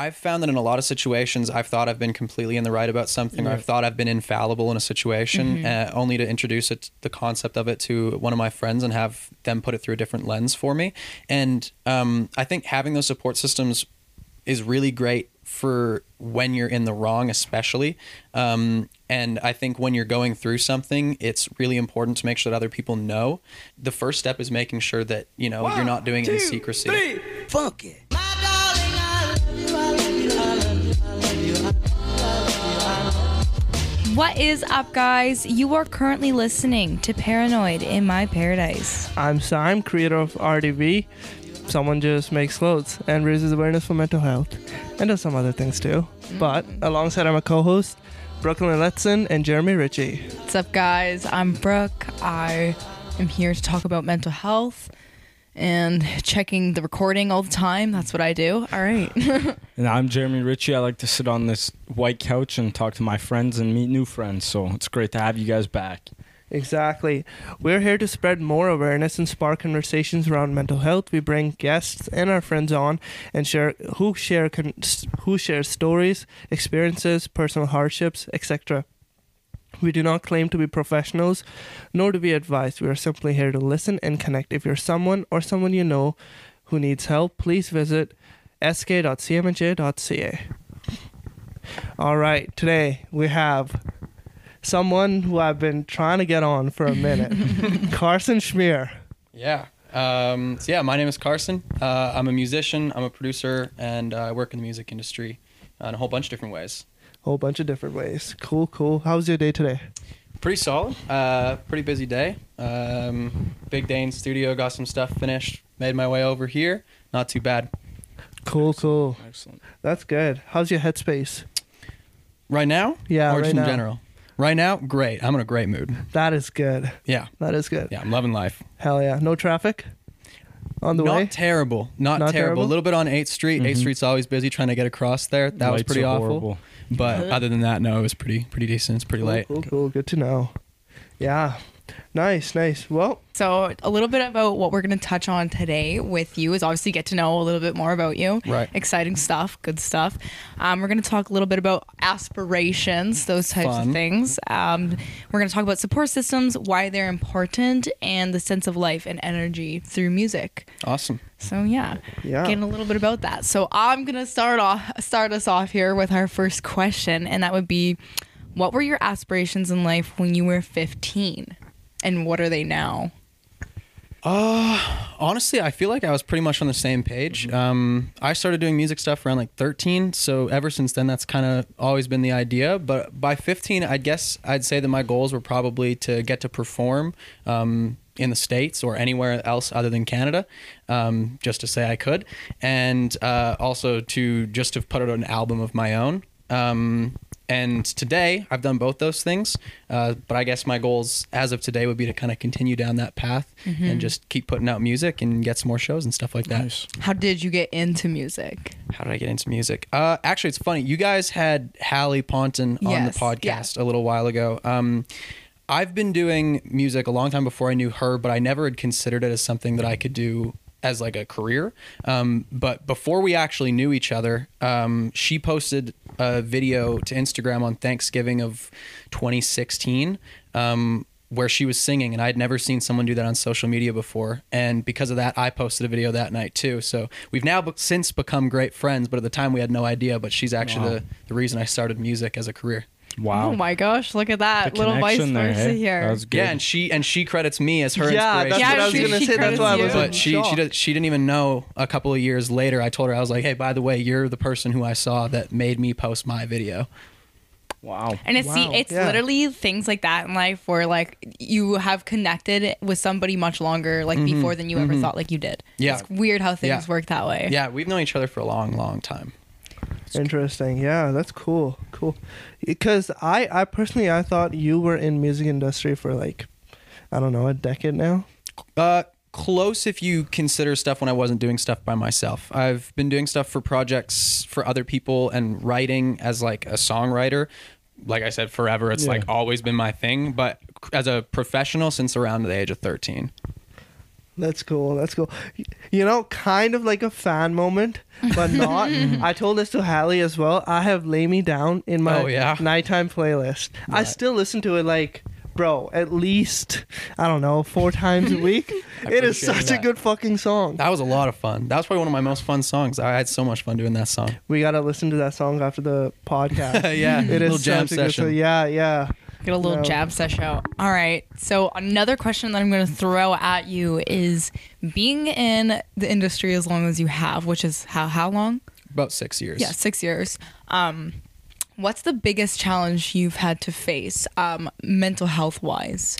I've found that in a lot of situations, I've thought I've been completely in the right about something, or I've thought I've been infallible in a situation, uh, only to introduce it, the concept of it to one of my friends and have them put it through a different lens for me. And um, I think having those support systems is really great for when you're in the wrong, especially. Um, and I think when you're going through something, it's really important to make sure that other people know. The first step is making sure that you know you're not doing it in secrecy. Funk it. What is up, guys? You are currently listening to Paranoid in My Paradise. I'm Sam, creator of RDV. Someone just makes clothes and raises awareness for mental health and does some other things too. Mm. But alongside, I'm a co host, Brooklyn Letson and Jeremy Ritchie. What's up, guys? I'm Brooke. I am here to talk about mental health and checking the recording all the time. That's what I do. All right. And I'm Jeremy Ritchie. I like to sit on this white couch and talk to my friends and meet new friends. So it's great to have you guys back. Exactly. We're here to spread more awareness and spark conversations around mental health. We bring guests and our friends on and share who share con- who share stories, experiences, personal hardships, etc. We do not claim to be professionals, nor do we advise. We are simply here to listen and connect. If you're someone or someone you know who needs help, please visit sk.cmj.ca. All right, today we have someone who I've been trying to get on for a minute, Carson Schmier. Yeah. Um, so yeah, my name is Carson. Uh, I'm a musician. I'm a producer, and uh, I work in the music industry uh, in a whole bunch of different ways. Whole bunch of different ways. Cool, cool. How was your day today? Pretty solid. Uh, pretty busy day. Um, big day in studio. Got some stuff finished. Made my way over here. Not too bad. Cool, cool. Excellent. That's good. How's your headspace? Right now? Yeah, or right just now. general. Right now, great. I'm in a great mood. That is good. Yeah. That is good. Yeah, I'm loving life. Hell yeah. No traffic on the way. Not way? terrible. Not, Not terrible. terrible? A little bit on 8th Street. 8th Street's always busy trying to get across there. That was pretty are awful. horrible. But other than that, no, it was pretty pretty decent. It's pretty cool, late. cool, cool. Good to know. Yeah. Nice, nice. Well, so, a little bit about what we're going to touch on today with you is obviously get to know a little bit more about you. Right. Exciting stuff, good stuff. Um, we're going to talk a little bit about aspirations, those types Fun. of things. Um, we're going to talk about support systems, why they're important, and the sense of life and energy through music. Awesome. So yeah, Yeah. getting a little bit about that. So I'm gonna start off start us off here with our first question, and that would be, what were your aspirations in life when you were 15, and what are they now? Honestly, I feel like I was pretty much on the same page. Um, I started doing music stuff around like 13, so ever since then, that's kind of always been the idea. But by 15, I guess I'd say that my goals were probably to get to perform um, in the states or anywhere else other than Canada, um, just to say I could, and uh, also to just to put out an album of my own. Um, and today, I've done both those things. Uh, but I guess my goals as of today would be to kind of continue down that path and just keep putting out music and get some more shows and stuff like that. Nice. How did you get into music? How did I get into music? Uh, actually, it's funny. You guys had Hallie Ponton on Yes, the podcast a little while ago. Um, I've been doing music a long time before I knew her, but I never had considered it as something that I could do as like a career. Um, but before we actually knew each other, um, she posted a video to Instagram on Thanksgiving of 2016. Um, where she was singing and I'd never seen someone do that on social media before and because of that I posted a video that night too so we've now be- since become great friends but at the time we had no idea but she's actually Wow. the, the reason I started music as a career Wow. Oh my gosh, look at that The little vice connection there, versa hey? here. That was good. yeah and she and she credits me as her yeah, that's inspiration Yeah, what I was she- going to she say. That's why I was but she she, did, she didn't even know a couple of years later I told her I was like hey by the way you're the person who I saw that made me post my video Wow. And it's see, it's yeah. literally things like that in life where like you have connected with somebody much longer, like before than you ever thought like you did. Mm-hmm. Yeah. it's weird how things Yeah. work that way. yeah we've known each other for a long long time Interesting. Yeah, that's cool. Cool. Because I, I personally, I thought you were in music industry for like, I don't know, a decade now. Uh, close if you consider stuff when I wasn't doing stuff by myself. I've been doing stuff for projects for other people and writing as like a songwriter. Like I said, forever. It's Yeah. like always been my thing. But as a professional, since around the age of thirteen. That's cool. That's cool. You know, kind of like a fan moment, but not. Mm. I told this to Hallie as well. I have Lay Me Down in my Oh, yeah? nighttime playlist. I still listen to it like, bro, at least, I don't know, four times a week. it is such that. a good fucking song. That was a lot of fun. That was probably one of my most fun songs. I had so much fun doing that song. We got to listen to that song after the podcast. yeah, It little is jam such a good session. song. Yeah, yeah. Get a little No. jab session out. All right. So another question that I'm going to throw at you is being in the industry as long as you have, which is how how long? About six years. Yeah, six years. Um, what's the biggest challenge you've had to face, um, mental health wise?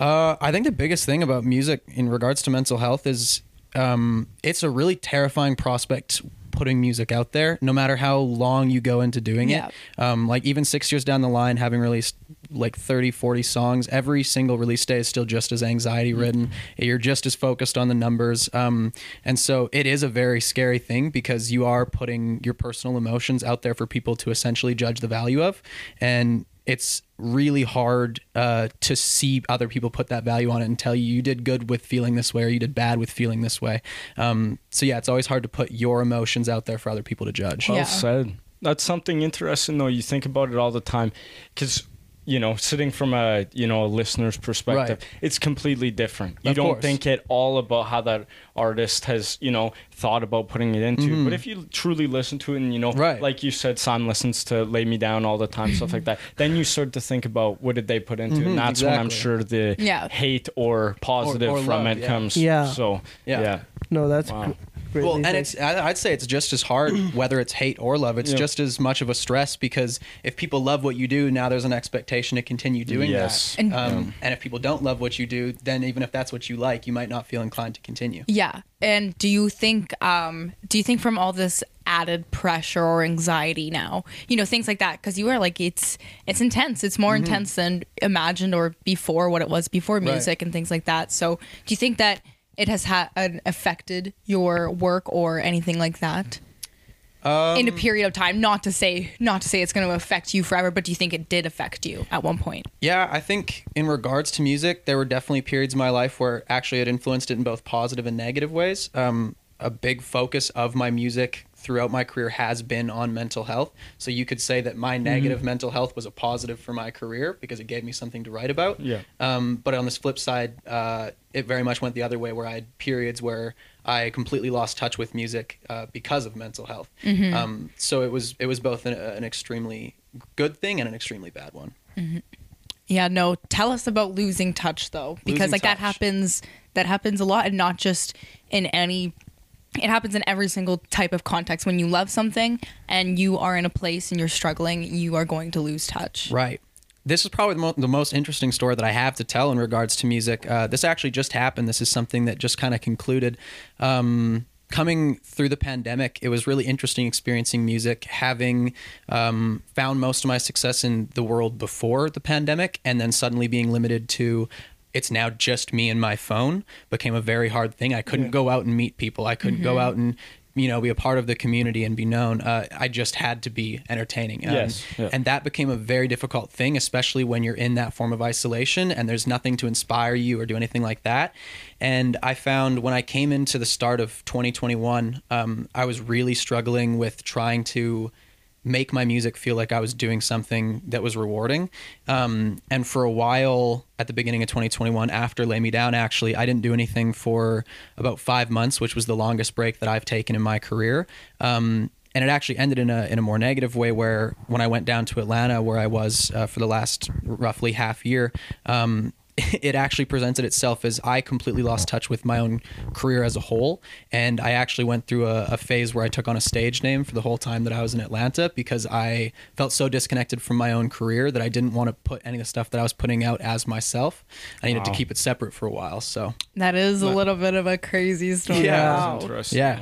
Uh, I think the biggest thing about music in regards to mental health is um, it's a really terrifying prospect putting music out there, no matter how long you go into doing Yeah. it. Um, like even six years down the line, having released like 30, 40 songs, every single release day is still just as anxiety ridden. You're just as focused on the numbers. Um, and so it is a very scary thing because you are putting your personal emotions out there for people to essentially judge the value of. And it's really hard uh, to see other people put that value on it and tell you you did good with feeling this way or you did bad with feeling this way. Um, so yeah, it's always hard to put your emotions out there for other people to judge. Well Yeah. said. That's something interesting though. You think about it all the time, because you know, sitting from a you know a listener's perspective, Right. it's completely different. You Of don't course. think at all about how that artist has you know thought about putting it into. But if you truly listen to it, and you know, Mm-hmm. Right. like you said, Sam listens to "Lay Me Down" all the time, stuff like that. Then you start to think about what did they put into, it, and that's when I'm sure the Yeah. hate or positive or from love, it yeah. comes. Yeah. So Yeah. yeah. No, that's Wow. gr- greatly Well, and it's I- I'd say it's just as hard whether it's hate or love. It's Yeah. just as much of a stress because if people love what you do, now there's an expectation to continue doing Yes. that. And- um, and if people don't love what you do, then even if that's what you like, you might not feel inclined to continue. Yeah. And do you think um do you think from all this added pressure or anxiety now, you know, things like that because you are like it's it's intense. It's more intense than imagined or before what it was before Right. music and things like that. So, do you think that it has had affected your work or anything like that Um, in a period of time? Not to say not to say it's going to affect you forever, but do you think it did affect you at one point? Yeah, I think in regards to music, there were definitely periods in my life where actually it influenced it in both positive and negative ways. Um, a big focus of my music throughout my career has been on mental health. So you could say that my negative mental health was a positive for my career because it gave me something to write about. Yeah. Um, but on this flip side, uh, it very much went the other way where I had periods where I completely lost touch with music uh, because of mental health. Um, so it was it was both an, an extremely good thing and an extremely bad one. Yeah, no. Tell us about losing touch though, because Losing like that happens. That happens a lot, and not just in any. It happens in every single type of context. When you love something and you are in a place and you're struggling, you are going to lose touch. Right. This is probably the, mo- the most interesting story that I have to tell in regards to music. Uh, this actually just happened. This is something that just kind of concluded. Um, coming through the pandemic, it was really interesting experiencing music, having um, found most of my success in the world before the pandemic, and then suddenly being limited to it's now just me and my phone became a very hard thing. I couldn't go out and meet people. I couldn't go out and you know be a part of the community and be known. Uh, I just had to be entertaining. Um, Yes, yeah. and that became a very difficult thing, especially when you're in that form of isolation and there's nothing to inspire you or do anything like that. And I found when I came into the start of 2021, um, I was really struggling with trying to make my music feel like I was doing something that was rewarding. Um, and for a while at the beginning of 2021, after Lay Me Down, actually, I didn't do anything for about five months, which was the longest break that I've taken in my career. Um, and it actually ended in a in a more negative way where when I went down to Atlanta where I was uh, for the last roughly half year um, it actually presented itself as I completely lost touch with my own career as a whole and I actually went through a, a phase where I took on a stage name for the whole time that I was in Atlanta because I felt so disconnected from my own career that I didn't want to put any of the stuff that I was putting out as myself I needed to keep it separate for a while so That is a little bit of a crazy story. Yeah. Wow. interesting. Yeah.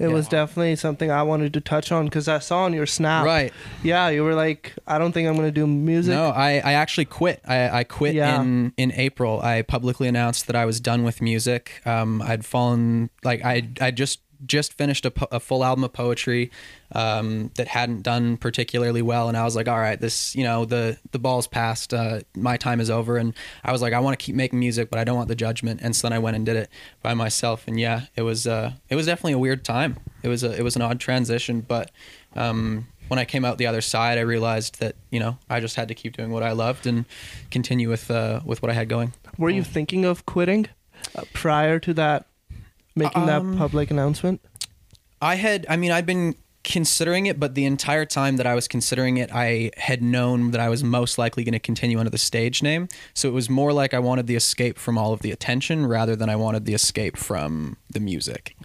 It Yeah. was definitely something I wanted to touch on because I saw on your snap. right Yeah, you were like, I don't think I'm gonna do music. No, I, I actually quit. I, I quit Yeah. in in April. I publicly announced that I was done with music. Um, I'd fallen like I I just just finished a, po- a full album of poetry um, that hadn't done particularly well, and I was like, all right, this you know the the ball's passed, uh, my time is over, and I was like, I want to keep making music, but I don't want the judgment, and so then I went and did it by myself, and yeah, it was uh, it was definitely a weird time. It was a it was an odd transition, but. Um, when I came out the other side, I realized that you know I just had to keep doing what I loved and continue with uh, with what I had going. Were you thinking of quitting uh, prior to that, making that Um, public announcement? I had, I mean, I'd been considering it, but the entire time that I was considering it, I had known that I was most likely going to continue under the stage name. So it was more like I wanted the escape from all of the attention rather than I wanted the escape from the music.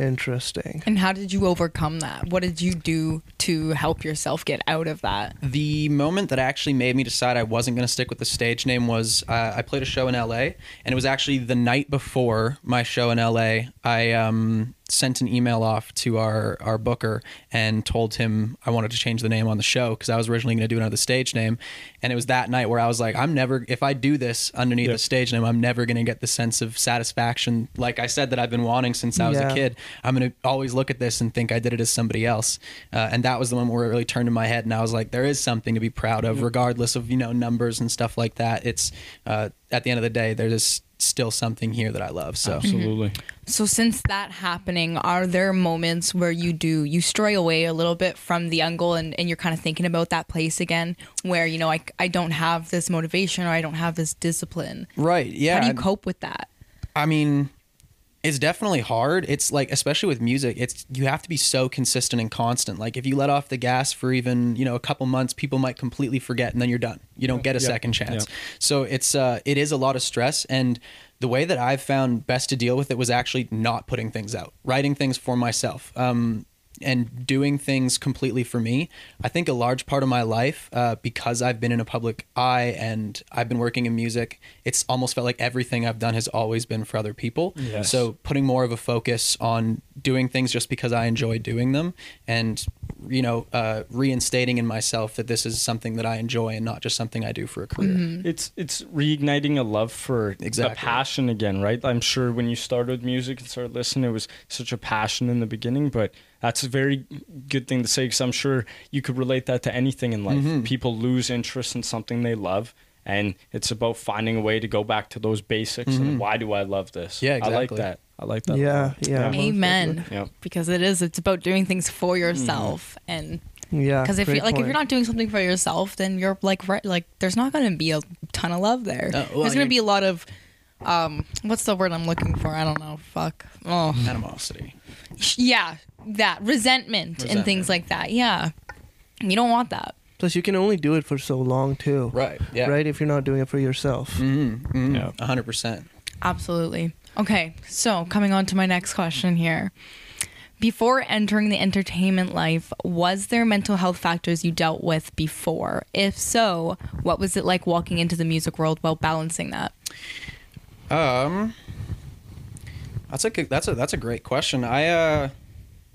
Interesting. And how did you overcome that? What did you do to help yourself get out of that? The moment that actually made me decide I wasn't going to stick with the stage name was uh, I played a show in LA, and it was actually the night before my show in LA. I um, sent an email off to our our booker and told him I wanted to change the name on the show because I was originally going to do another stage name, and it was that night where I was like, I'm never if I do this underneath Yeah. the stage name, I'm never going to get the sense of satisfaction like I said that I've been wanting since I was Yeah. a kid. I'm going to always look at this and think I did it as somebody else, uh, and that was the moment where it really turned in my head, and I was like, there is something to be proud of, regardless of you know numbers and stuff like that. It's uh, at the end of the day, there's still something here that I love. So Absolutely. So since that happening, are there moments where you do you stray away a little bit from the angle and, and you're kind of thinking about that place again where, you know, I, I don't have this motivation or I don't have this discipline. right, yeah. How do you cope with that? I mean, it's definitely hard. It's like especially with music, it's you have to be so consistent and constant. Like if you let off the gas for even, you know, a couple months, people might completely forget and then you're done. You don't get a Yeah. second chance. Yeah. So it's uh it is a lot of stress and the way that I've found best to deal with it was actually not putting things out, writing things for myself. Um and doing things completely for me. I think a large part of my life, uh, because I've been in a public eye and I've been working in music, it's almost felt like everything I've done has always been for other people. Yes. So putting more of a focus on doing things just because I enjoy doing them and, you know, uh, reinstating in myself that this is something that I enjoy and not just something I do for a career. It's it's reigniting a love for Exactly. a passion again, right? I'm sure when you started music and started listening, it was such a passion in the beginning, but that's a very good thing to say because I'm sure you could relate that to anything in life. Mm-hmm. People lose interest in something they love, and it's about finding a way to go back to those basics and why do I love this? Mm-hmm. Yeah, I like that. I like that. a Yeah, yeah. Amen. Yeah. Because it is it's about doing things for yourself and Yeah. because if great you like if you're not doing something for yourself then you're like right like there's not going to be a ton of love there. Uh, well, there's going to be a lot of um what's the word I'm looking for? I don't know. Fuck. Oh. Animosity. Yeah, that resentment, and things like that. Yeah, you don't want that. Plus, you can only do it for so long too. Right. Yeah. Right. If you're not doing it for yourself. Mm-hmm. Yeah. A hundred percent. Absolutely. Okay, so coming on to my next question here. Before entering the entertainment life, was there mental health factors you dealt with before? If so, what was it like walking into the music world while balancing that? Um, that's a good- that's a that's a great question. I uh,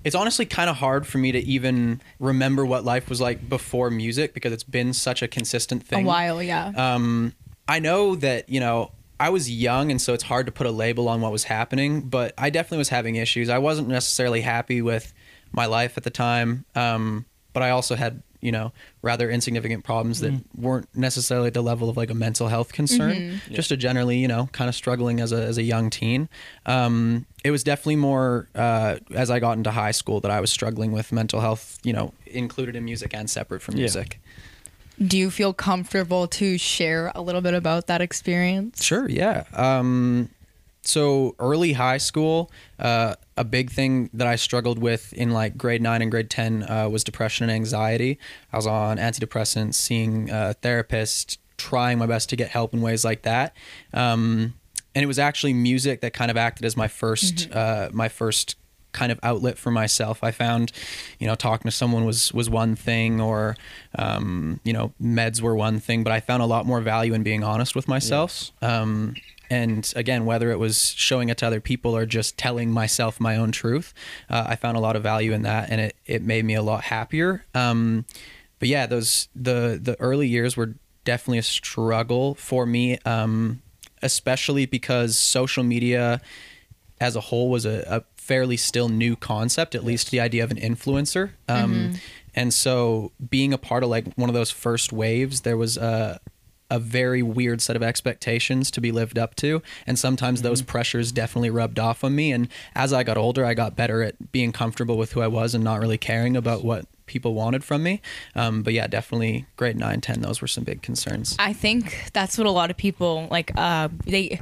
it's honestly kind of hard for me to even remember what life was like before music because it's been such a consistent thing. A while, yeah. Um, I know that you know I was young, and so it's hard to put a label on what was happening. But I definitely was having issues. I wasn't necessarily happy with my life at the time. Um, but I also had you know rather insignificant problems that weren't necessarily at the level of like a mental health concern. Just a generally you know kind of struggling as a as a young teen. Um, it was definitely more uh, as I got into high school that I was struggling with mental health. You know, included in music and separate from Yeah. music. Do you feel comfortable to share a little bit about that experience? Sure, yeah. Um, so early high school, uh, a big thing that I struggled with in like grade nine and grade ten uh, was depression and anxiety. I was on antidepressants, seeing a therapist, trying my best to get help in ways like that. Um, and it was actually music that kind of acted as my 1st uh, my first kind of outlet for myself. I found, you know, talking to someone was was one thing, or um, you know, meds were one thing, but I found a lot more value in being honest with myself. Um, and again, whether it was showing it to other people or just telling myself my own truth, uh, I found a lot of value in that, and it it made me a lot happier. Um, but yeah, those the the early years were definitely a struggle for me, um, especially because social media as a whole was a, a fairly still new concept, at least the idea of an influencer. Um, And so being a part of like one of those first waves, there was a, a very weird set of expectations to be lived up to. And sometimes those mm-hmm. pressures definitely rubbed off on me. And as I got older, I got better at being comfortable with who I was and not really caring about what people wanted from me. Um, but yeah, definitely grade 9, 10, those were some big concerns. I think that's what a lot of people like. Uh, they,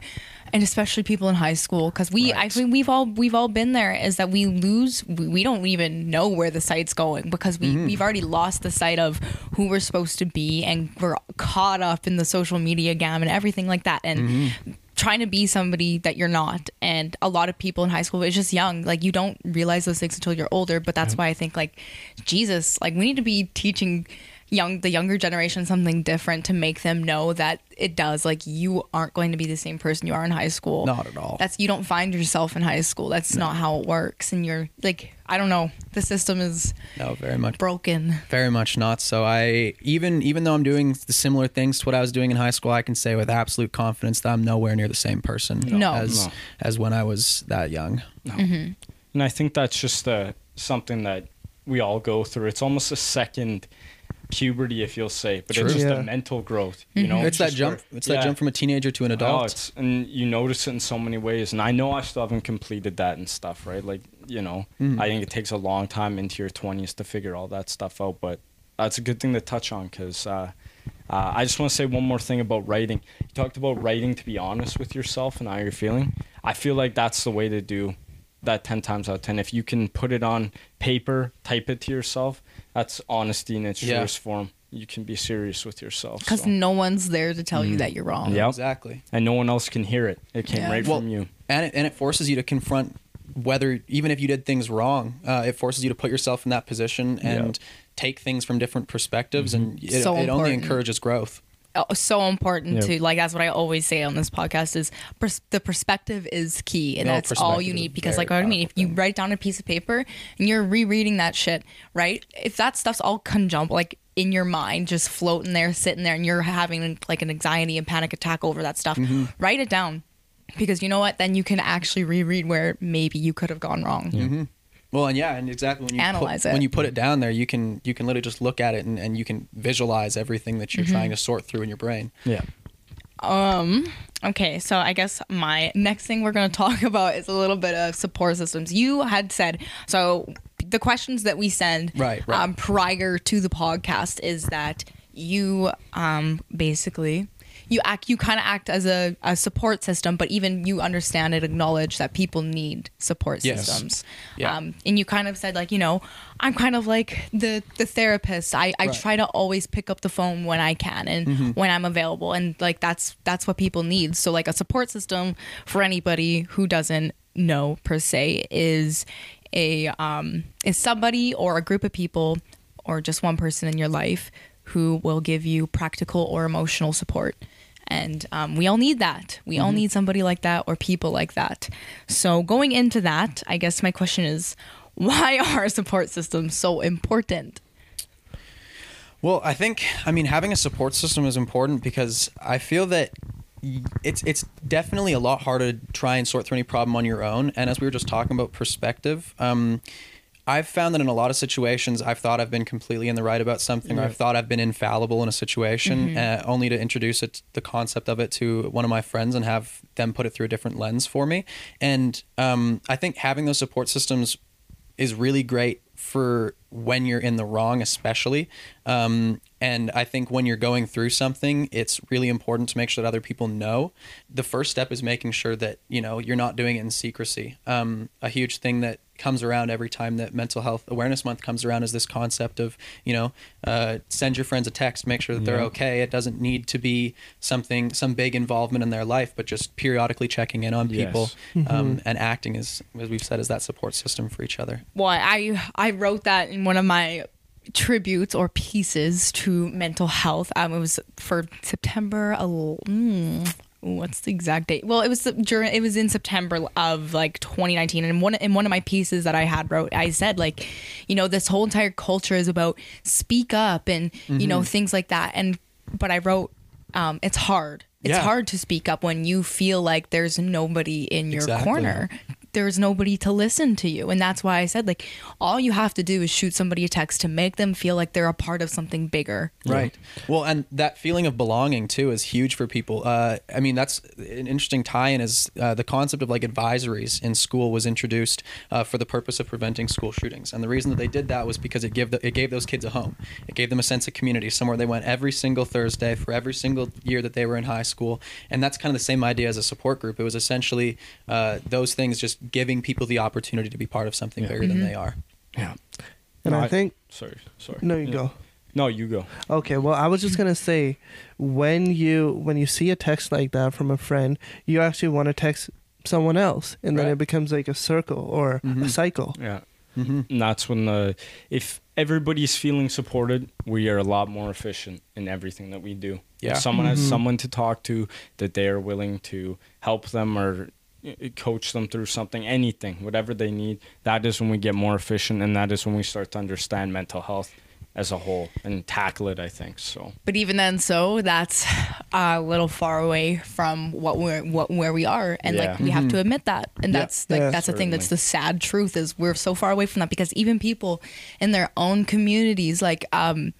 and especially people in high school, because we, I Right. think we've all we've all been there. Is that we lose? We we don't even know where the site's going because we we've already lost the sight of who we're supposed to be, and we're caught up in the social media gam and everything like that, and. Trying to be somebody that you're not, and a lot of people in high school, it's just young. Like you don't realize those things until you're older. But that's why I think, like, Jesus, like we need to be teaching young the younger generation something different to make them know that it does like you aren't going to be the same person you are in high school Not at all. that's you don't find yourself in high school that's not how it works and you're like i don't know the system is No, very much. broken Very much not. So I even even though I'm doing the similar things to what I was doing in high school, I can say with absolute confidence that I'm nowhere near the same person No. as No. as when I was that young. And I think that's just uh, something that we all go through. It's almost a second puberty, if you'll say, but True. it's just Yeah. a mental growth. You know, it's that jump. where- It's yeah. that jump from a teenager to an adult. Oh, it's, and you notice it in so many ways. And I know I still haven't completed that and stuff, right? Like, you know, Mm. I think it takes a long time into your 20s to figure all that stuff out. But that's a good thing to touch on because uh, uh, I just want to say one more thing about writing. You talked about writing to be honest with yourself and how you're feeling. I feel like that's the way to do that 10 times out of 10. If you can put it on paper, type it to yourself, that's honesty in its Yeah. truest form. You can be serious with yourself. because so. no one's there to tell you that you're wrong Yeah, Exactly. And no one else can hear it. It came Yeah. right Well, from you. and it, and it forces you to confront whether even if you did things wrong, uh, it forces you to put yourself in that position and take things from different perspectives, and it, So it only encourages growth. Oh, so important Yeah. to like that's what I always say on this podcast is pers- the perspective is key and No, that's all you need because like what I mean if you write down a piece of paper and you're rereading that shit right? If that stuff's all conjump like in your mind just floating there sitting there and you're having like an anxiety and panic attack over that stuff Mm-hmm. write it down. Because you know what? Then you can actually reread where maybe you could have gone wrong Well, and yeah, and exactly when you Analyze put, it. when you put it down there, you can you can literally just look at it and, and you can visualize everything that Mm-hmm. you're trying to sort through in your brain. Yeah. Um. Okay, so I guess my next thing we're going to talk about is a little bit of support systems. You had said so the questions that we send Right, right. Um, prior to the podcast is that you um, basically you act you kind of act as a, a support system, but even you understand and acknowledge that people need support Yes. systems. Yeah. Um, and you kind of said like you know I'm kind of like the the therapist. I, I Right. try to always pick up the phone when I can and Mm-hmm. when I'm available, and like that's that's what people need. So like a support system for anybody who doesn't know per se is a um, is somebody or a group of people or just one person in your life who will give you practical or emotional support. And um, we all need that. We all need somebody like that or people like that. So, going into that, I guess my question is why are support systems so important? Well, I think I mean having a support system is important because I feel that it's it's definitely a lot harder to try and sort through any problem on your own. And as we were just talking about perspective, um, I've found that in a lot of situations, I've thought I've been completely in the right about something, or I've thought I've been infallible in a situation, uh, only to introduce it, the concept of it, to one of my friends and have them put it through a different lens for me. And um, I think having those support systems is really great for when you're in the wrong, especially. Um, and I think when you're going through something, it's really important to make sure that other people know. The first step is making sure that you know you're not doing it in secrecy. Um, a huge thing that comes around every time that Mental Health Awareness Month comes around is this concept of you know uh, send your friends a text, make sure that they're Yeah. okay. It doesn't need to be something some big involvement in their life, but just periodically checking in on Yes. people um, and acting as as we've said as that support system for each other. Well, I I wrote that in one of my tributes or pieces to mental health. Um, it was for September. el- Mm, what's the exact date? Well, it was during. It was in September of like 2019, and one in one of my pieces that I had wrote, I said like, you know, this whole entire culture is about speak up and you know things like that. And but I wrote, um, it's hard. It's Yeah. hard to speak up when you feel like there's nobody in your Exactly. corner there's nobody to listen to you and that's why i said like all you have to do is shoot somebody a text to make them feel like they're a part of something bigger Right. Well, and that feeling of belonging too is huge for people. Uh, I mean, that's an interesting tie-in. Is uh, the concept of like advisories in school was introduced uh, for the purpose of preventing school shootings, and the reason that they did that was because it gave the, it gave those kids a home. It gave them a sense of community, somewhere they went every single Thursday for every single year that they were in high school, and that's kind of the same idea as a support group. It was essentially uh, those things just giving people the opportunity to be part of something Yeah. bigger than they are. Yeah. And No, I think Sorry. Sorry. no, you Yeah. go. No, you go. Okay, well, I was just gonna say, when you when you see a text like that from a friend, you actually want to text someone else, and then it becomes like a circle or a Mhm. cycle. Yeah. Mm-hmm. And that's when the if everybody's feeling supported, we are a lot more efficient in everything that we do. Yeah. If someone has Mhm. someone to talk to that they are willing to help them or coach them through something, anything, whatever they need, that is when we get more efficient and that is when we start to understand mental health as a whole and tackle it, I think. So but even then so that's a little far away from what we're what where we are and like Yeah. we have to admit that and Yeah. that's like Yeah. that's the thing that's the sad truth is we're so far away from that because even people in their own communities like um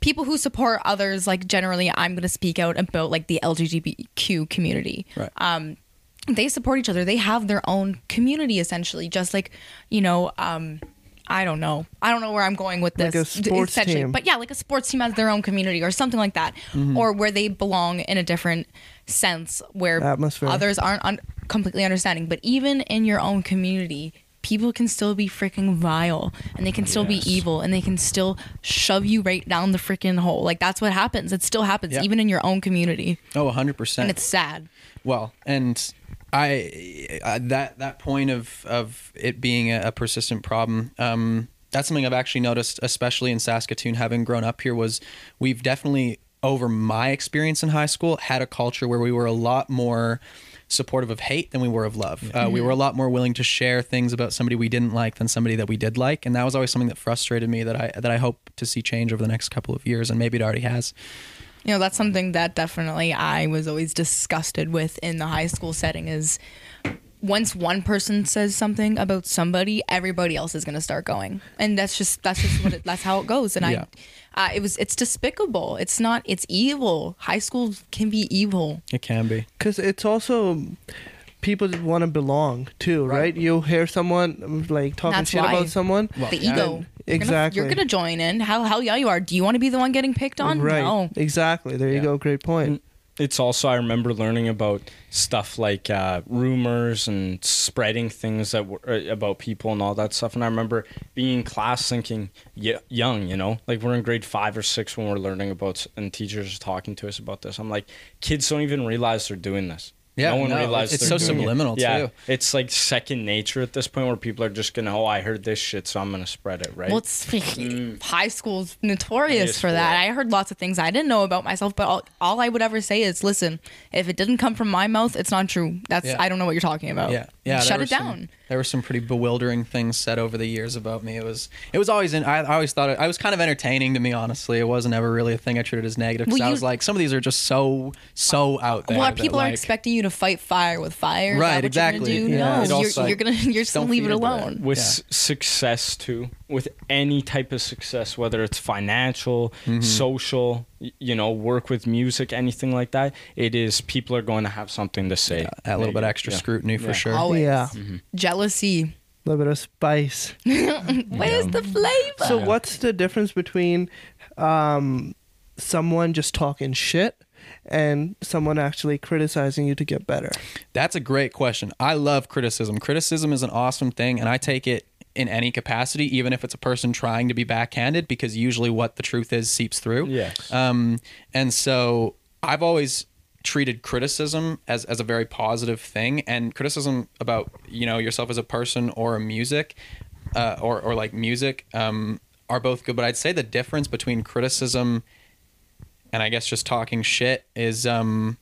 people who support others like generally i'm going to speak out about like the lgbtq community Right. um they support each other they have their own community essentially just like you know um I don't know. I don't know where I'm going with this. Like a sports essentially. team. But yeah, like a sports team has their own community or something like that, or where they belong in a different sense where Atmosphere. others aren't un- completely understanding. But even in your own community, people can still be freaking vile and they can still Yes. be evil and they can still shove you right down the freaking hole. Like that's what happens. It still happens Yeah. even in your own community, Oh, 100%. and it's sad. Well, and I uh, that that point of of it being a, a persistent problem. Um, that's something I've actually noticed, especially in Saskatoon, having grown up here. Was we've definitely over my experience in high school had a culture where we were a lot more supportive of hate than we were of love. Uh, we were a lot more willing to share things about somebody we didn't like than somebody that we did like, and that was always something that frustrated me. That I that I hope to see change over the next couple of years, and maybe it already has. You know that's something that definitely i was always disgusted with in the high school setting is once one person says something about somebody everybody else is going to start going and that's just that's just what it, that's how it goes and Yeah. i uh, it was it's despicable it's not it's evil high school can be evil It can be. Because it's also people just want to belong too, right? Right. You hear someone like talking That's shit why. about someone. Well, the yeah. ego Then- You're gonna- exactly. you're gonna join in how hell yeah you are do you want to be the one getting picked on Right. no Exactly. There you Yeah. go. Great point. it's also I remember learning about stuff like uh, rumors and spreading things that were uh, about people and all that stuff. And I remember being in class thinking, y- young, you know, like we're in grade five or six when we're learning about, s- and teachers are talking to us about this. I'm like, kids don't even realize they're doing this. Yeah, no one no, realizes it's so doing it. subliminal, yeah, too. it's like second nature at this point where people are just gonna, oh, I heard this shit, so I'm gonna spread it, right? Well, it's high school's notorious for for that. I heard lots of things I didn't know about myself, but all, all I would ever say is, listen, if it didn't come from my mouth, it's not true. That's Yeah. I don't know what you're talking about. Yeah, yeah. Shut were it some- down. There were some pretty bewildering things said over the years about me. It was, it was always in. I, I always thought it, I was kind of entertaining to me. Honestly, it wasn't ever really a thing I treated as negative. 'cause Well, I was like, some of these are just so, so out there. Well, that, people are expecting you to fight fire with fire. Is that Right, what exactly. You're gonna do? Yeah. No, you're, also, you're gonna you're just gonna leave it into that. alone. with Yeah. success too with any type of success whether it's financial Mm-hmm. social you know work with music anything like that it is people are going to have something to say yeah, a little bit extra Yeah. scrutiny for Yeah. sure. Always. Yeah. Jealousy. A little bit of spice. Where's the flavor? So what's the difference between um, someone just talking shit and someone actually criticizing you to get better? That's a great question. I love criticism. Criticism is an awesome thing, and I take it in any capacity, even if it's a person trying to be backhanded, because usually what the truth is seeps through. Yes. Um, and so I've always treated criticism as, as a very positive thing, and criticism about you know yourself as a person or a music, uh, or or like music, um, are both good. But I'd say the difference between criticism and I guess just talking shit is um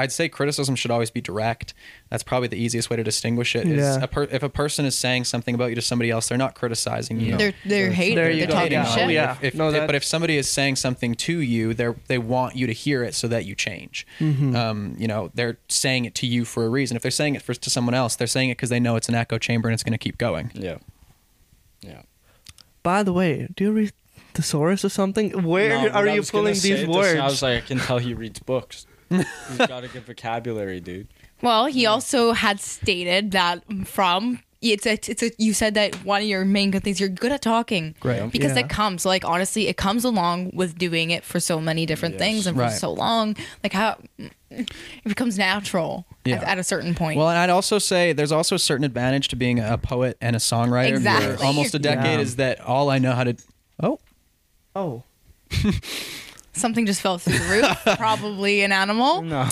I'd say criticism should always be direct. That's probably the easiest way to distinguish it. Is Yeah. a per- if a person is saying something about you to somebody else, they're not criticizing you. They're they're hating. There They're you go. talking Yeah. shit. Oh, yeah. If, if, No, that- but if somebody is saying something to you, they are they want you to hear it so that you change. Mm-hmm. Um, you know, they're saying it to you for a reason. If they're saying it for, to someone else, they're saying it because they know it's an echo chamber and it's going to keep going. Yeah. Yeah. By the way, do you read thesaurus or something? Where No, are you pulling say these this, words? I was like, I can tell he reads books. He's got a good vocabulary, dude. Well, he also had stated that from it's a it's a you said that one of your main good things you're good at talking. Right. Because Yeah. it comes like honestly, it comes along with doing it for so many different Yes. things and for Right. so long. Like how it becomes natural Yeah. at, at a certain point. Well, and I'd also say there's also a certain advantage to being a poet and a songwriter. Exactly. For almost a decade Yeah. is that all I know how to. Oh, oh, Something just fell through the roof. Probably an animal. No,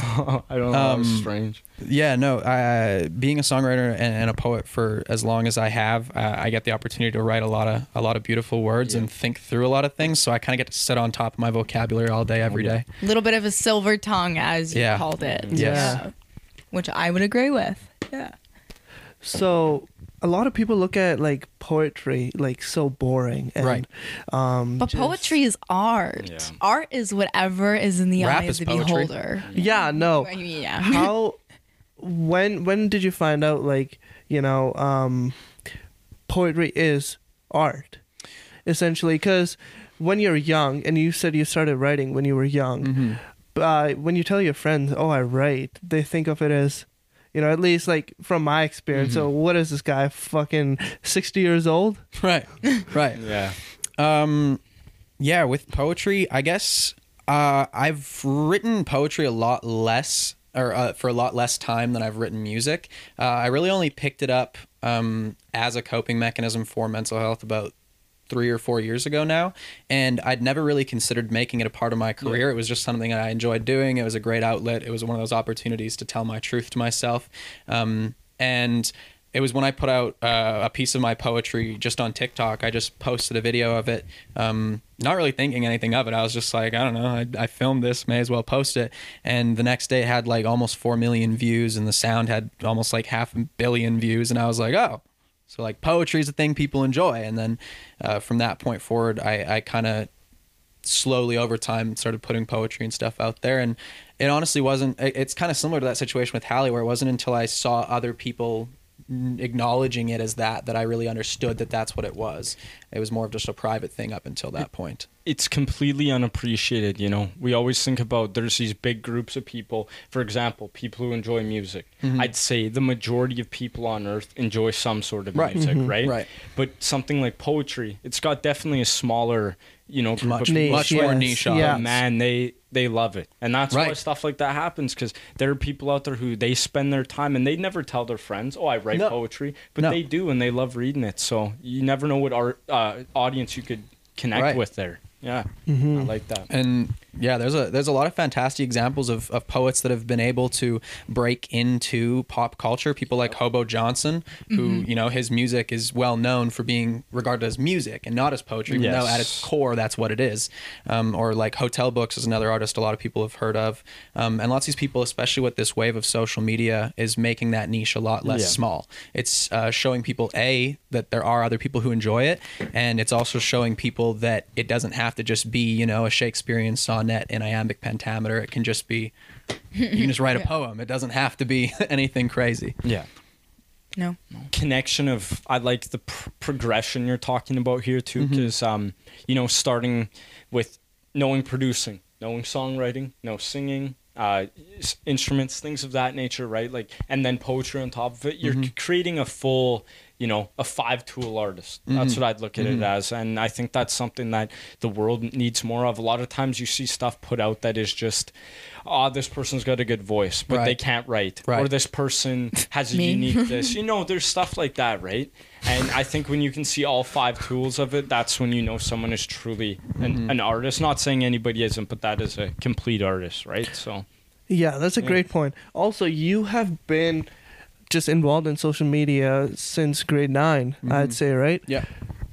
I don't know. that was Um, strange. Yeah, no. Uh, being a songwriter and, and a poet for as long as I have, uh, I get the opportunity to write a lot of a lot of beautiful words Yeah. and think through a lot of things. So I kind of get to sit on top of my vocabulary all day, every day. A little bit of a silver tongue, as you Yeah. called it. Yes. Yeah. Which I would agree with. Yeah. so a lot of people look at like poetry like so boring, and, Right. Um, But just- poetry is art. Yeah. Art is whatever is in the Rap eye is of the poetry. beholder. Yeah, no. Yeah. How? When? When did you find out? Like, you know, um, poetry is art, essentially. Because when you're young, and you said you started writing when you were young, Mm-hmm. uh, when you tell your friends, "Oh, I write," they think of it as, you know, at least like from my experience. So, what is this guy? Fucking sixty years old? Right, right. Yeah. Um, yeah, with poetry, I guess uh, I've written poetry a lot less, or uh, for a lot less time than I've written music. Uh, I really only picked it up um, as a coping mechanism for mental health about three or four years ago now, and I'd never really considered making it a part of my career. It was just something that I enjoyed doing. It was a great outlet. It was one of those opportunities to tell my truth to myself, um, and it was when I put out uh, a piece of my poetry just on TikTok. I just posted a video of it, um, not really thinking anything of it. I was just like, I don't know, I, I filmed this, may as well post it. And the next day it had like almost 4 million views, and the sound had almost like half a billion views. And I was like, oh, so like poetry is a thing people enjoy. And then uh, from that point forward, I, I kind of slowly over time started putting poetry and stuff out there. And it honestly wasn't it's kind of similar to that situation with Hallie where it wasn't until I saw other people acknowledging it as that that I really understood that that's what it was. It was more of just a private thing up until that point it's completely unappreciated you know we always think about there's these big groups of people for example people who enjoy music Mm-hmm. i'd say the majority of people on earth enjoy some sort of Right. music Mhm. right Right. but something like poetry it's got definitely a smaller you know group Much- of people much more yes, niche but Yeah. man they they love it and that's why stuff like that happens because there are people out there who they spend their time and they never tell their friends oh i write No. poetry but No. they do and they love reading it so you never know what art uh, audience you could connect Right. with there yeah. Mhm. i like that. And yeah there's a there's a lot of fantastic examples of, of poets that have been able to break into pop culture. People like hobo johnson who you know his music is well known for being regarded as music and not as poetry even though at its core that's what it is. Um, or like hotel books is another artist a lot of people have heard of. Um, and lots of these people especially with this wave of social media is making that niche a lot less Yeah. small. It's uh, showing people a that there are other people who enjoy it and it's also showing people that it doesn't have to just be you know a shakespearean sonnet in iambic pentameter. It can just be you can just write a poem. It doesn't have to be anything crazy. Yeah. No. connection of I like the pr- progression you're talking about here too Mm-hmm. because um you know starting with knowing producing knowing songwriting know singing uh instruments things of that nature right? Like and then poetry on top of it. You're Mm-hmm. creating a full you know a five tool artist. Mm-hmm. that's what i'd look at it as. And i think that's something that the world needs more of. A lot of times you see stuff put out that is just oh this person's got a good voice but they can't write. Right. or this person has a unique this. You know there's stuff like that right? And i think when you can see all five tools of it that's when you know someone is truly an, Mm-hmm. an artist. Not saying anybody isn't but that is a complete artist right? So Yeah, that's a Yeah. great point. Also, you have been just involved in social media since grade 9 I'd say, right? yeah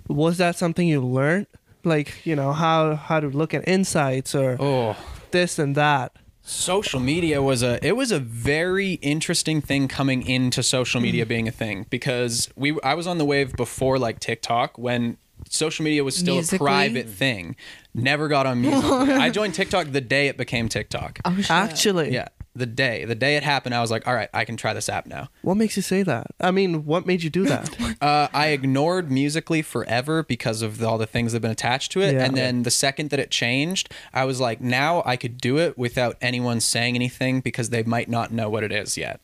Was that something you learned? Like, you know, how how to look at insights or oh this and that. social media was a it was a very interesting thing coming into social Mm. media being a thing because we I was on the wave before like TikTok when social media was still Musical.ly? a private thing. Never got on music. I joined TikTok the day it became TikTok. Oh, shit. Actually, Yeah, the day the day it happened, I was like, all right, I can try this app now. What makes you say that? I mean, what made you do that? Uh, I ignored Musically forever because of all the things that have been attached to it. Yeah. And then the second that it changed, I was like, now I could do it without anyone saying anything because they might not know what it is yet.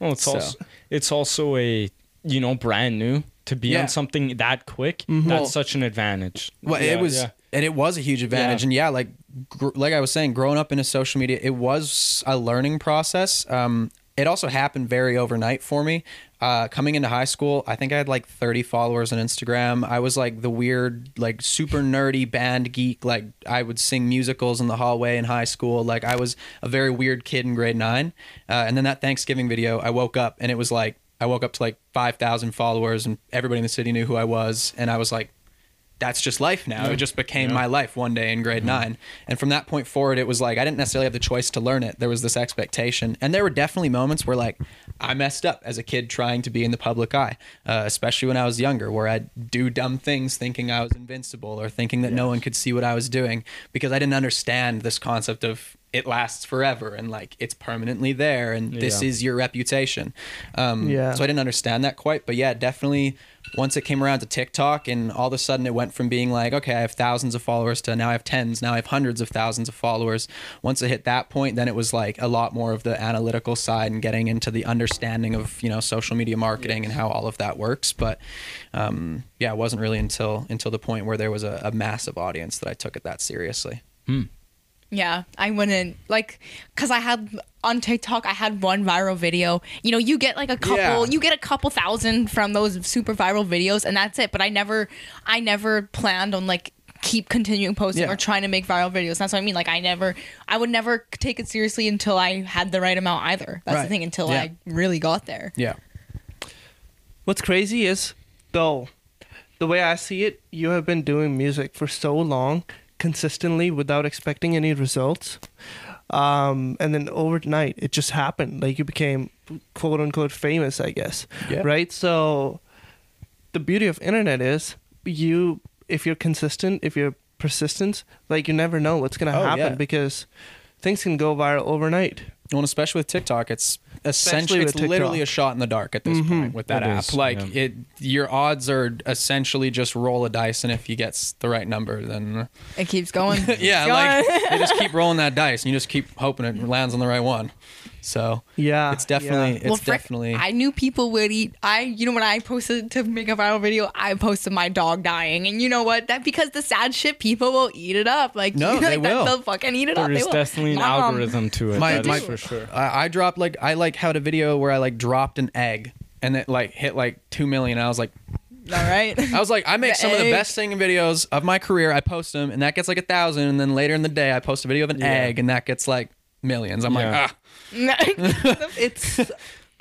Well, it's So- also it's also a you know brand new to be Yeah. on something that quick. Well- That's such an advantage. Well, Yeah, it was, yeah. And it was a huge advantage. Yeah. And yeah, like, gr- like I was saying, growing up in a social media, it was a learning process. Um, it also happened very overnight for me. Uh, coming into high school, I think I had like 30 followers on Instagram. I was like the weird, like super nerdy band geek. Like I would sing musicals in the hallway in high school. Like I was a very weird kid in grade nine. Uh, and then that Thanksgiving video, I woke up and it was like, I woke up to like 5,000 followers and everybody in the city knew who I was. And I was like, that's just life now. It just became my life one day in grade nine. And from that point forward, it was like I didn't necessarily have the choice to learn it. There was this expectation. And there were definitely moments where like I messed up as a kid trying to be in the public eye, uh, especially when I was younger, where I'd do dumb things thinking I was invincible or thinking that no one could see what I was doing because I didn't understand this concept of it lasts forever and like it's permanently there and this is your reputation. Um, Yeah. So I didn't understand that quite, but yeah, definitely. Once it came around to TikTok, and all of a sudden it went from being like, okay, I have thousands of followers to now I have tens, now I have hundreds of thousands of followers. Once it hit that point, then it was like a lot more of the analytical side and getting into the understanding of you know social media marketing and how all of that works. But um, yeah, it wasn't really until until the point where there was a, a massive audience that I took it that seriously. Yeah, I wouldn't like because I had on TikTok. I had one viral video. You know, you get like a couple. Yeah. You get a couple thousand from those super viral videos, and that's it. But I never, I never planned on like keep continuing posting Yeah. or trying to make viral videos. That's what I mean. Like I never, I would never take it seriously until I had the right amount either. That's the thing. Until Yeah. I really got there. Yeah. What's crazy is, though, the way I see it, you have been doing music for so long, consistently, without expecting any results. Um, and then overnight, it just happened. Like you became quote unquote famous, I guess. Yeah. Right? So, the beauty of internet is you, if you're consistent, if you're persistent, like you never know what's going to Oh, happen yeah. because things can go viral overnight. Well, and especially with TikTok, it's essentially with it's literally a shot in the dark at this Mhm. point with that It app. is, like yeah. it, your odds are essentially just roll a dice, and if you get the right number, then It keeps going. yeah, Keeps like going. you just keep rolling that dice, and you just keep hoping it lands on the right one. So Yeah. it's definitely yeah. it's well, frick, definitely I knew people would eat. I, you know, when I posted to make a viral video, I posted my dog dying, and you know what? That because the sad shit, people will eat it up. Like, No, you know, they like that, will. They'll fucking eat it up. There They is will. definitely an Mom. algorithm to it. My- that is my- for sure. I, I dropped like I like had a video where I like dropped an egg and it like hit like two million. I was like, All right. I was like, I make The some of the best singing videos of my career. I post them, and that gets like a thousand. And then later in the day, I post a video of an Yeah. egg, and that gets like millions. I'm Yeah. like, ah, it's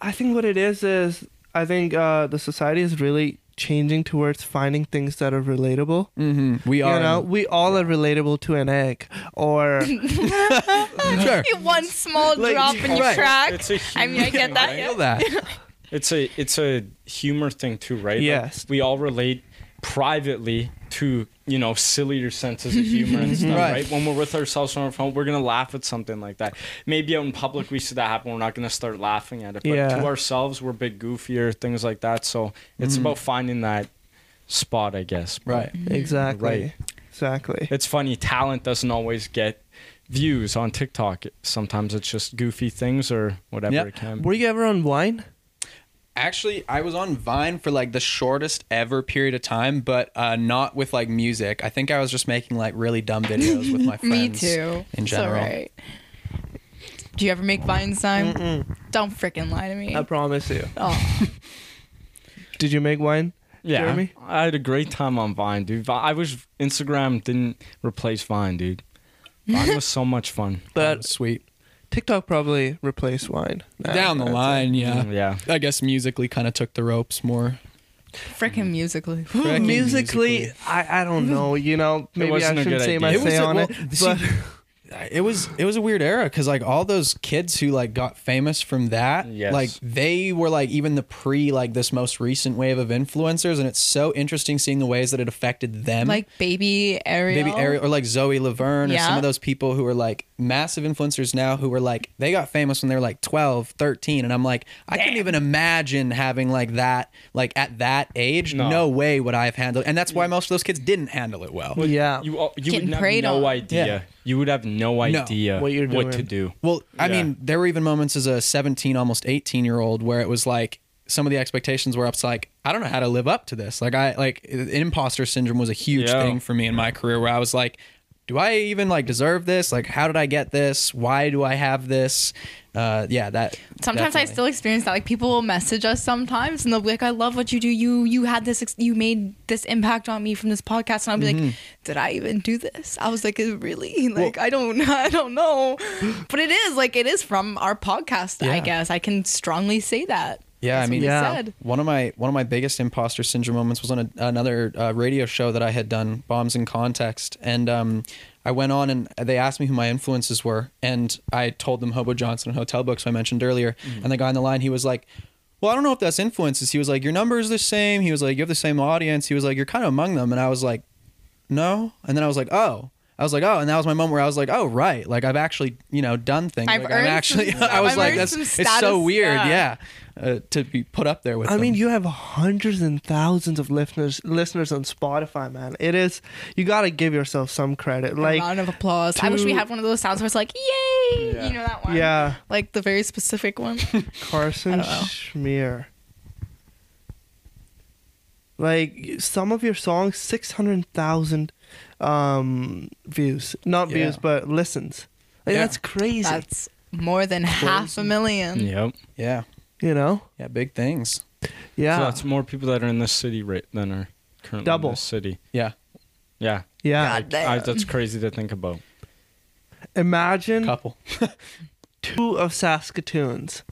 i think what it is is i think uh the society is really changing towards finding things that are relatable hmm we are. you know we all are relatable to an egg or sure. One small Like, drop in you right. crack. It's a I mean, I get thing, that. right? I feel that. It's a it's a humor thing too, right? Like, Yes. we all relate privately to you know sillier senses of humor and stuff, Right. right. When we're with ourselves on our phone, we're gonna laugh at something like that. Maybe out in public we see that happen, we're not gonna start laughing at it. But Yeah. to ourselves, we're a bit goofier, things like that. So it's mm. about finding that spot, I guess. But Right. Mm-hmm. exactly Right. exactly It's funny. Talent doesn't always get views on TikTok. Sometimes it's just goofy things or whatever Yep. it can. be. were you ever on Vine Actually, I was on Vine for like the shortest ever period of time, but uh, not with like music. I think I was just making like really dumb videos with my friends. Me too. In It's general. alright. Do you ever make vines, Time? Mm-mm. Don't freaking lie to me. i promise you oh, did you make Vine Yeah, Jeremy? I had a great time on Vine, dude. I wish Instagram didn't replace Vine, dude. Vine was so much fun. but sweet. Tiktok probably replaced Vine now, Down the I'd say. line, yeah. Mm, yeah. I guess Musical.ly kind of took the ropes more. freaking Musical.ly. Frickin' Musical.ly, I, I don't know. You know, maybe I wasn't a shouldn't good say idea. my It was say a- on well, it, see, but it was it was a weird era because like all those kids who like got famous from that Yes. like they were like even the pre like this most recent wave of influencers and it's so interesting seeing the ways that it affected them Like baby Ariel. Baby Ariel or like Zoe Laverne or some of those people who are like massive influencers now who were like they got famous when they were like 12 13 and I'm like I couldn't even imagine having like that like at that age no, No. way would I have handled and that's why most of those kids didn't handle it well Yeah. You uh, you Getting would have no on. idea. Yeah. You would have no idea What you're what to do. Well, I Yeah. mean, there were even moments as a 17, almost 18 year old where it was like some of the expectations were up to like, I don't know how to live up to this. Like, I like imposter syndrome was a huge Yeah. thing for me in my career where I was like, do I even like deserve this? Like, how did I get this? Why do I have this? Uh, yeah, that. Sometimes I still experience that. Like people will message us sometimes, and they'll be like, "I love what you do. You you had this. Ex- you made this impact on me from this podcast." And I'll be Mm-hmm. like, "Did I even do this?" I was like, "Really? Like I don't I don't know." But it is like it is from our podcast. I guess I can strongly say that. Yeah, I That's mean, Yeah. said. One of my one of my biggest imposter syndrome moments was on a, another uh, radio show that I had done, Bombs in Context, and um, I went on and they asked me who my influences were, and I told them Hobo Johnson and Hotel Books I mentioned earlier, and the guy on the line he was like. Well, I don't know if that's influences. He was like, your numbers the same. He was like, you have the same audience. He was like, you're kind of among them. And I was like, no. And then I was like, oh. I was like, oh, and that was my moment where I was like, oh, right. Like I've actually, you know, done things. I've like, earned I'm actually. some- I was I've like, that's it's so weird, yeah. yeah, uh, to be put up there with. I them. mean, you have hundreds and thousands of listeners listeners on Spotify, man. It is you got to give yourself some credit. A Like, round of applause. I wish we had one of those sounds where it's like, "Yay!" Yeah. You know that one? yeah, Like the very specific one. Carson I don't. Shmyr. Like some of your songs, six hundred thousand um, views, not Yeah. views, but listens. Like Yeah. that's crazy. That's more than half a million. Yep. yeah, you know, yeah, big things. yeah, So that's more people that are in this city right than are currently Double. in this city. Yeah, Yeah. yeah. God damn. I, that's crazy to think about. Imagine couple. two of Saskatoons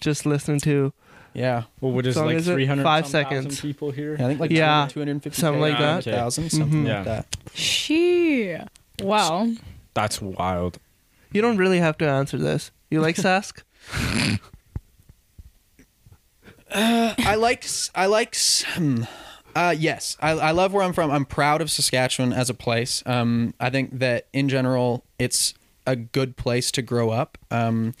just listening to Yeah, Well, what is Song like is 300 Five seconds. people here? yeah I think like Yeah, 250 something like that. thousand, something Mhm. like Yeah. that. She. Well, That's wild. You don't really have to answer this. You like Sask? I like I like hmm. uh yes. I, I love where I'm from. I'm proud of Saskatchewan as a place. Um I think that in general it's a good place to grow up. Um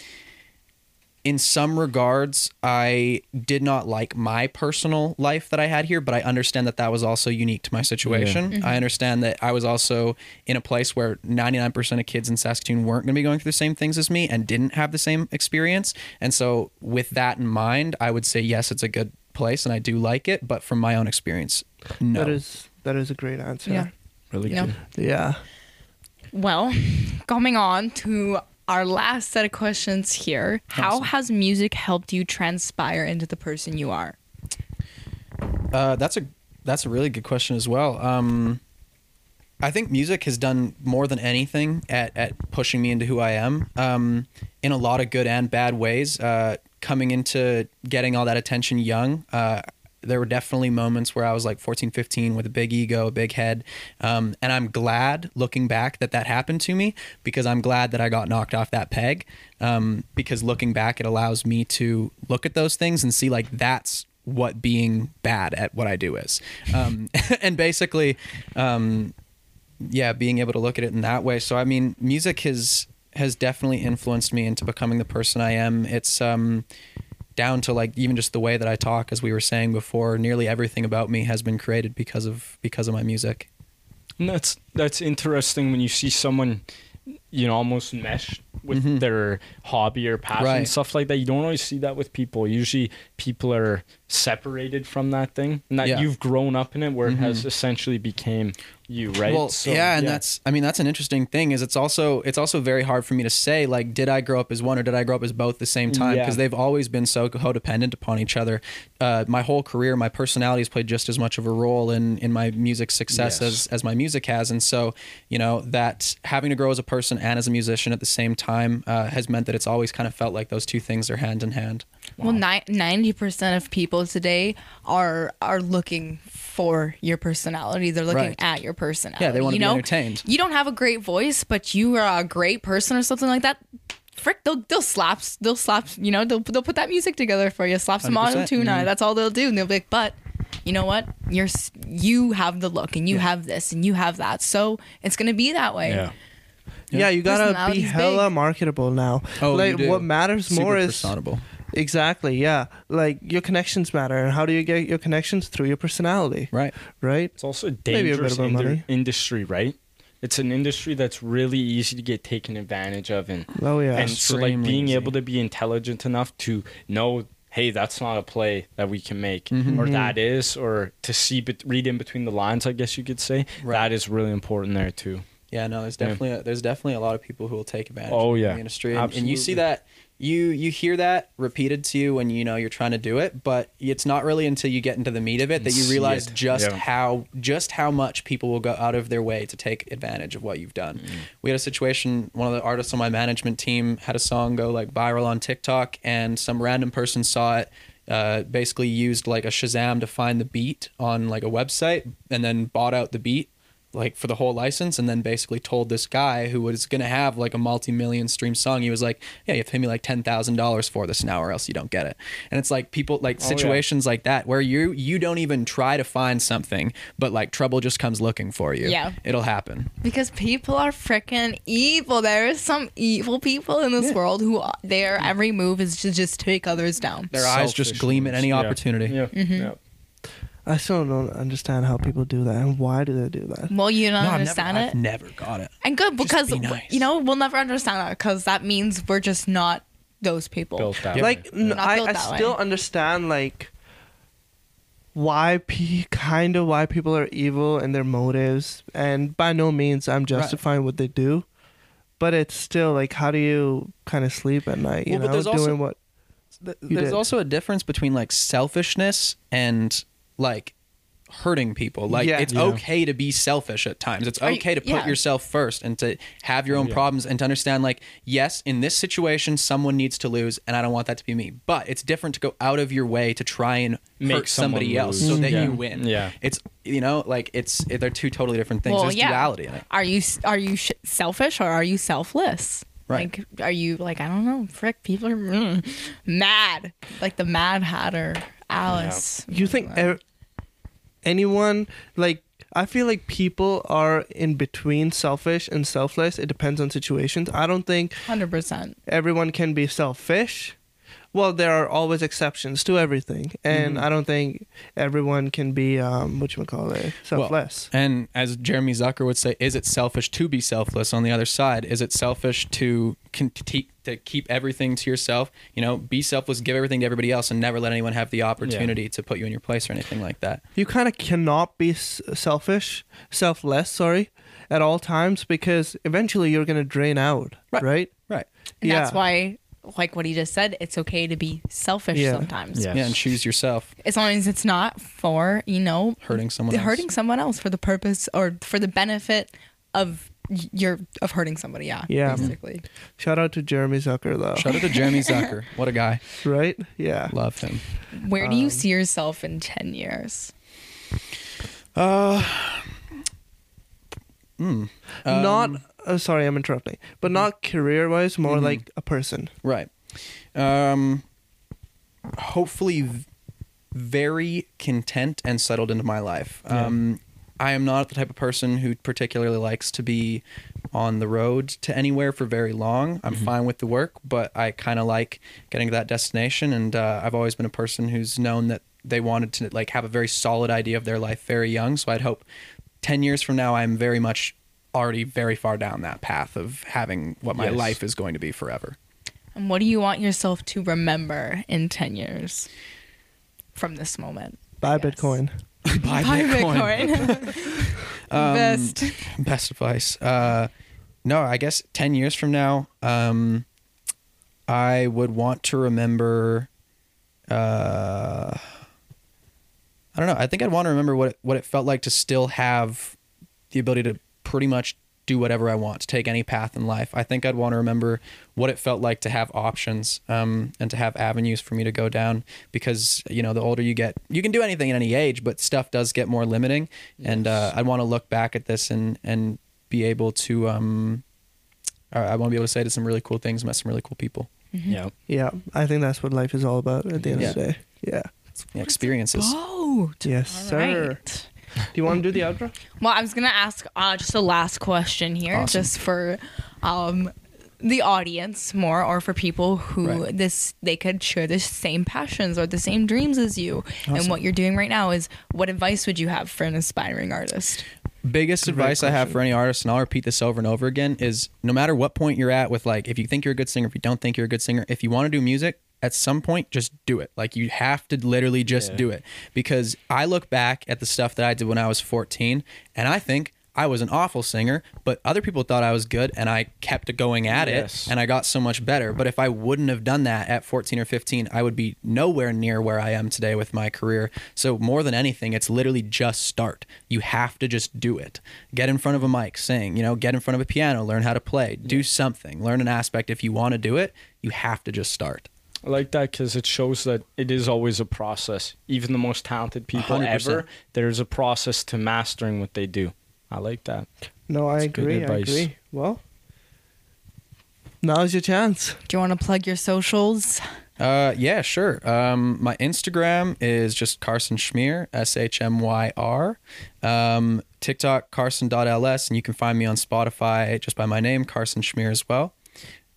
in some regards I did not like my personal life that I had here but I understand that that was also unique to my situation I understand that I was also in a place where 99% of kids in Saskatoon weren't going to be going through the same things as me and didn't have the same experience and so with that in mind I would say yes it's a good place and I do like it but from my own experience no That is that is a great answer. Yeah. Really No. good. Yeah. well, coming on to our last set of questions here. How has music helped you transpire into the person you are? Uh, that's a that's a really good question as well. Um, I think music has done more than anything at, at pushing me into who I am um, in a lot of good and bad ways. Uh, coming into getting all that attention young, uh, there were definitely moments where I was like 14, 15 with a big ego, a big head. Um, and I'm glad looking back that that happened to me because I'm glad that I got knocked off that peg. Um, because looking back, it allows me to look at those things and see like that's what being bad at what I do is. Um, and basically, um, yeah, being able to look at it in that way. So I mean, music has has definitely influenced me into becoming the person I am. It's um down to like even just the way that I talk, as we were saying before. Nearly everything about me has been created because of because of my music. And that's that's interesting when you see someone, you know, almost mesh with Mhm. their hobby or passion Right. stuff like that. You don't always see that with people. Usually, people are separated from that thing, and that Yeah. you've grown up in it, where it has Mhm. essentially became you, right? Well, So, yeah, and that's I mean that's an interesting thing. Is it's also it's also very hard for me to say like did I grow up as one or did I grow up as both at the same time Yeah. because they've always been so codependent upon each other. Uh, my whole career, my personality has played just as much of a role in in my music success Yes. as as my music has, and so you know that having to grow as a person and as a musician at the same time uh, has meant that it's always kind of felt like those two things are hand in hand. Well, ninety percent of people today are are looking for your personality. They're looking Right. at your personality. Yeah, they wanna you be know? entertained. You don't have a great voice, but you are a great person or something like that. Frick, they'll they'll slap they'll slap you know they'll they'll put that music together for you. Slap some auto tune on it. That's all they'll do. And they'll be like, but you know what? You're you have the look and you have this and you have that. So it's gonna be that way. Yeah. Yeah, you gotta be hella big. marketable now. Oh, like you do. what matters Super more is personable. exactly yeah, like your connections matter. And how do you get your connections through your personality, Right. right? It's also a Maybe a bit dangerous about inder- industry, right? It's an industry that's really easy to get taken advantage of, and Oh yeah, and so like being easy. able to be intelligent enough to know, hey, that's not a play that we can make, Mhm. or that is, or to see, but read in between the lines, I guess you could say. Right. That is really important there too. Yeah, no, there's Yeah. definitely a, there's definitely a lot of people who will take advantage Oh, of yeah. the industry, and, and you see that you you hear that repeated to you when you know you're trying to do it, but it's not really until you get into the meat of it that you realize it. just Yeah. how just how much people will go out of their way to take advantage of what you've done. Mm. We had a situation. One of the artists on my management team had a song go like viral on TikTok, and some random person saw it. Uh, basically used like a Shazam to find the beat on like a website, and then bought out the beat like for the whole license and then basically told this guy who was going to have like a multi-million stream song he was like yeah you have to pay me like $10000 for this now or else you don't get it and it's like people like Oh, yeah. situations like that where you you don't even try to find something but like trouble just comes looking for you Yeah. it'll happen Because people are freaking evil. There is some evil people in this world who are, their every move is to just take others down. their eyes just gleam at any Yeah. opportunity Yeah. Mm-hmm. Yeah. I still don't understand how people do that and why do they do that. Well, you don't no, I've understand never, it. I've never got it And good because be nice. you know we'll never understand that because that means we're just not those people. Built that Yeah. way. Like n- Not I, built I that way. still understand like why pe- kind of why people are evil and their motives and by no means I'm justifying what they do. But it's still like how do you kind of sleep at night, you Well, know, there's doing also- what Th- You there's did. also a difference between like selfishness and like hurting people. Like Yeah. it's Yeah. okay to be selfish at times. It's Are you- okay to put yeah. yourself first and to have your own Yeah. problems and to understand like yes, in this situation someone needs to lose and I don't want that to be me. But it's different to go out of your way to try and Make hurt somebody else lose. so that Yeah. you win. Yeah. It's you know, like it's they're two totally different things. Well, There's yeah. duality in it. Are you are you sh- selfish or are you selfless? Right. Like, are you like I don't know? Frick, people are mm, mad. Like the Mad Hatter, Alice. you think er- anyone like I feel like people are in between selfish and selfless. It depends on situations. I don't think Hundred percent. everyone can be selfish. Well, there are always exceptions to everything, and Mhm. I don't think everyone can be um, what you call it selfless. And as Jeremy Zucker would say, is it selfish to be selfless? On the other side, is it selfish to con- to keep- everything to yourself? You know, be selfless, give everything to everybody else, and never let anyone have the opportunity to put you in your place or anything like that. you kind of cannot be selfish, selfless, sorry, at all times because eventually you're gonna drain out, Right. right? Right. And Yeah. that's why, like what he just said, it's okay to be selfish Yeah. sometimes. Yeah. Yeah, and choose yourself, As long as it's not for you know hurting someone else. hurting someone else for the purpose or for the benefit of y- your of hurting somebody. Yeah. Yeah. Basically. Shout out to Jeremy Zucker though, Shout out to Jeremy Zucker. What a guy. right? Yeah. Love him. Where do you Um, see yourself in ten years? Uh, mm, not um, uh, sorry, I'm interrupting, but not career wise, more Mhm. like a person. Right. Um, hopefully, v- very content and settled into my life. Yeah. Um, I am not the type of person who particularly likes to be on the road to anywhere for very long. I'm Mhm. fine with the work, but I kind of like getting to that destination. And uh, I've always been a person who's known that they wanted to like have a very solid idea of their life very young. So I'd hope ten years from now, I'm very much already very far down that path of having what my Yes. life is going to be forever. And what do you want yourself to remember in ten years from this moment? Buy Bitcoin. Buy Buy Bitcoin. Bitcoin. Um, Best. best advice. Uh, no, I guess ten years from now, um, I would want to remember. Uh, I don't know. I think I'd want to remember what it, what it felt like to still have the ability to pretty much do whatever I want, to take any path in life. I think I'd want to remember what it felt like to have options um, and to have avenues for me to go down because, you know, the older you get, you can do anything at any age, but stuff does get more limiting. And uh, I want to look back at this and, and be able to, um, I I want to be able to say to some really cool things, met some really cool people. Yeah. Yeah, I think that's what life is all about at the end of the day. Yeah. Yeah, experiences. Oh, Yes, all sir. right. Do you want to do the outro? Well, I was gonna ask uh, just a last question here, Awesome. just for um, the audience more, or for people who Right. this they could share the same passions or the same dreams as you, and what you're doing right now is what advice would you have for an aspiring artist? biggest Great advice I have for any artist, and I'll repeat this over and over again, is no matter what point you're at with like, if you think you're a good singer, if you don't think you're a good singer, if you want to do music, at some point, just do it. Like you have to literally just Yeah. do it. Because I look back at the stuff that I did when I was 14, and I think I was an awful singer, but other people thought I was good, and I kept going at Yes. it, and I got so much better. But if I wouldn't have done that at 14 or 15, I would be nowhere near where I am today with my career. So more than anything, it's literally just start. You have to just do it. Get in front of a mic, sing, you know, get in front of a piano, learn how to play, do something, learn an aspect. If you want to do it, you have to just start. I like that because it shows that it is always a process. Even the most talented people 100%. ever, there's a process to mastering what they do. I like that. No, I That's good agree. I agree. Well, now's your chance. Do you want to plug your socials? Uh, yeah, sure. Um, my Instagram is just Carson Shmyr, S H M Y R. Um, TikTok, Carson.ls, and you can find me on Spotify just by my name, Carson Shmyr, as well.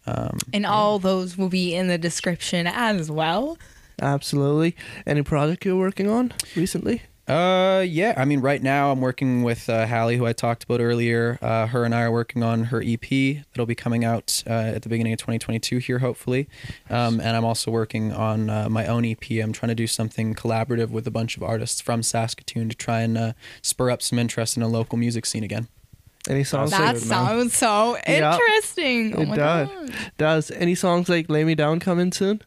Um, And all those will be in the description as well. Absolutely. Any project you're working on recently? Uh, yeah. I mean, right now I'm working with uh, Hallie, who I talked about earlier. Uh, her and I are working on her EP that'll be coming out uh, at the beginning of 2022 here, hopefully. Um, and I'm also working on uh, my own EP. I'm trying to do something collaborative with a bunch of artists from Saskatoon to try and uh, spur up some interest in a local music scene again. Any songs? That good, man. sounds so Yeah, interesting. oh it does. God. Does any songs like "Lay Me Down" come in soon?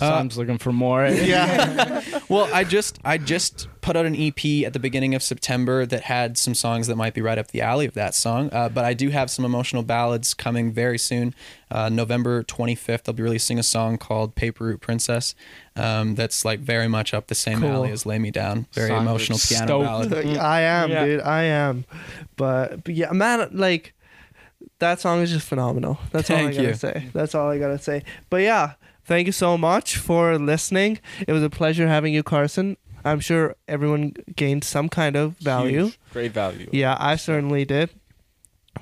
Uh, Sam's looking for more. Yeah. well, I just I just put out an EP at the beginning of September that had some songs that might be right up the alley of that song. Uh, but I do have some emotional ballads coming very soon. Uh, November 25th, I'll be releasing a song called Paper Route Princess. Um, that's like very much up the same Cool. alley as Lay Me Down. Very Sounds emotional piano stoked. ballad. I am, Yeah. dude. I am. But, but yeah, man, like that song is just phenomenal. That's all I gotta you. say. That's all I gotta say. But yeah, thank you so much for listening. It was a pleasure having you, Carson. I'm sure everyone gained some kind of value. Huge. Great value. Yeah, I certainly did.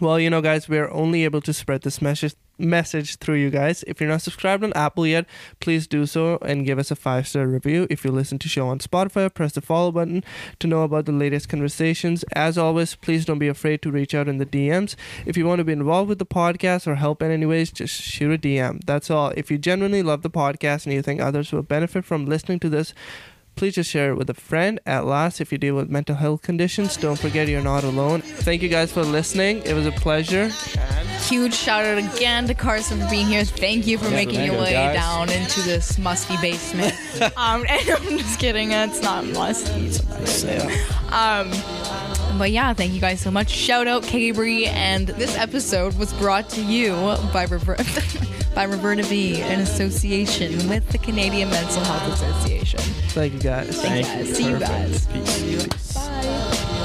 Well, you know, guys, we are only able to spread this message message through you guys. If you're not subscribed on Apple yet, please do so and give us a five star review. If you listen to show on Spotify, press the follow button to know about the latest conversations. As always, please don't be afraid to reach out in the DMs. If you want to be involved with the podcast or help in any ways, just shoot a DM. That's all. If you genuinely love the podcast and you think others will benefit from listening to this, please just share it with a friend. At last, if you deal with mental health conditions, don't forget you're not alone. Thank you guys for listening. It was a pleasure. Huge shout out again to Carson for being here. Thank you for Yeah, making your way guys. down into this musty basement. um, and I'm just kidding. It's not musty. It's Um, but yeah, thank you guys so much. Shout out Cabri, and this episode was brought to you by Rever- by Roberta V in association with the Canadian Mental Health Association. Thank you guys. Thank you guys. See you guys. Peace.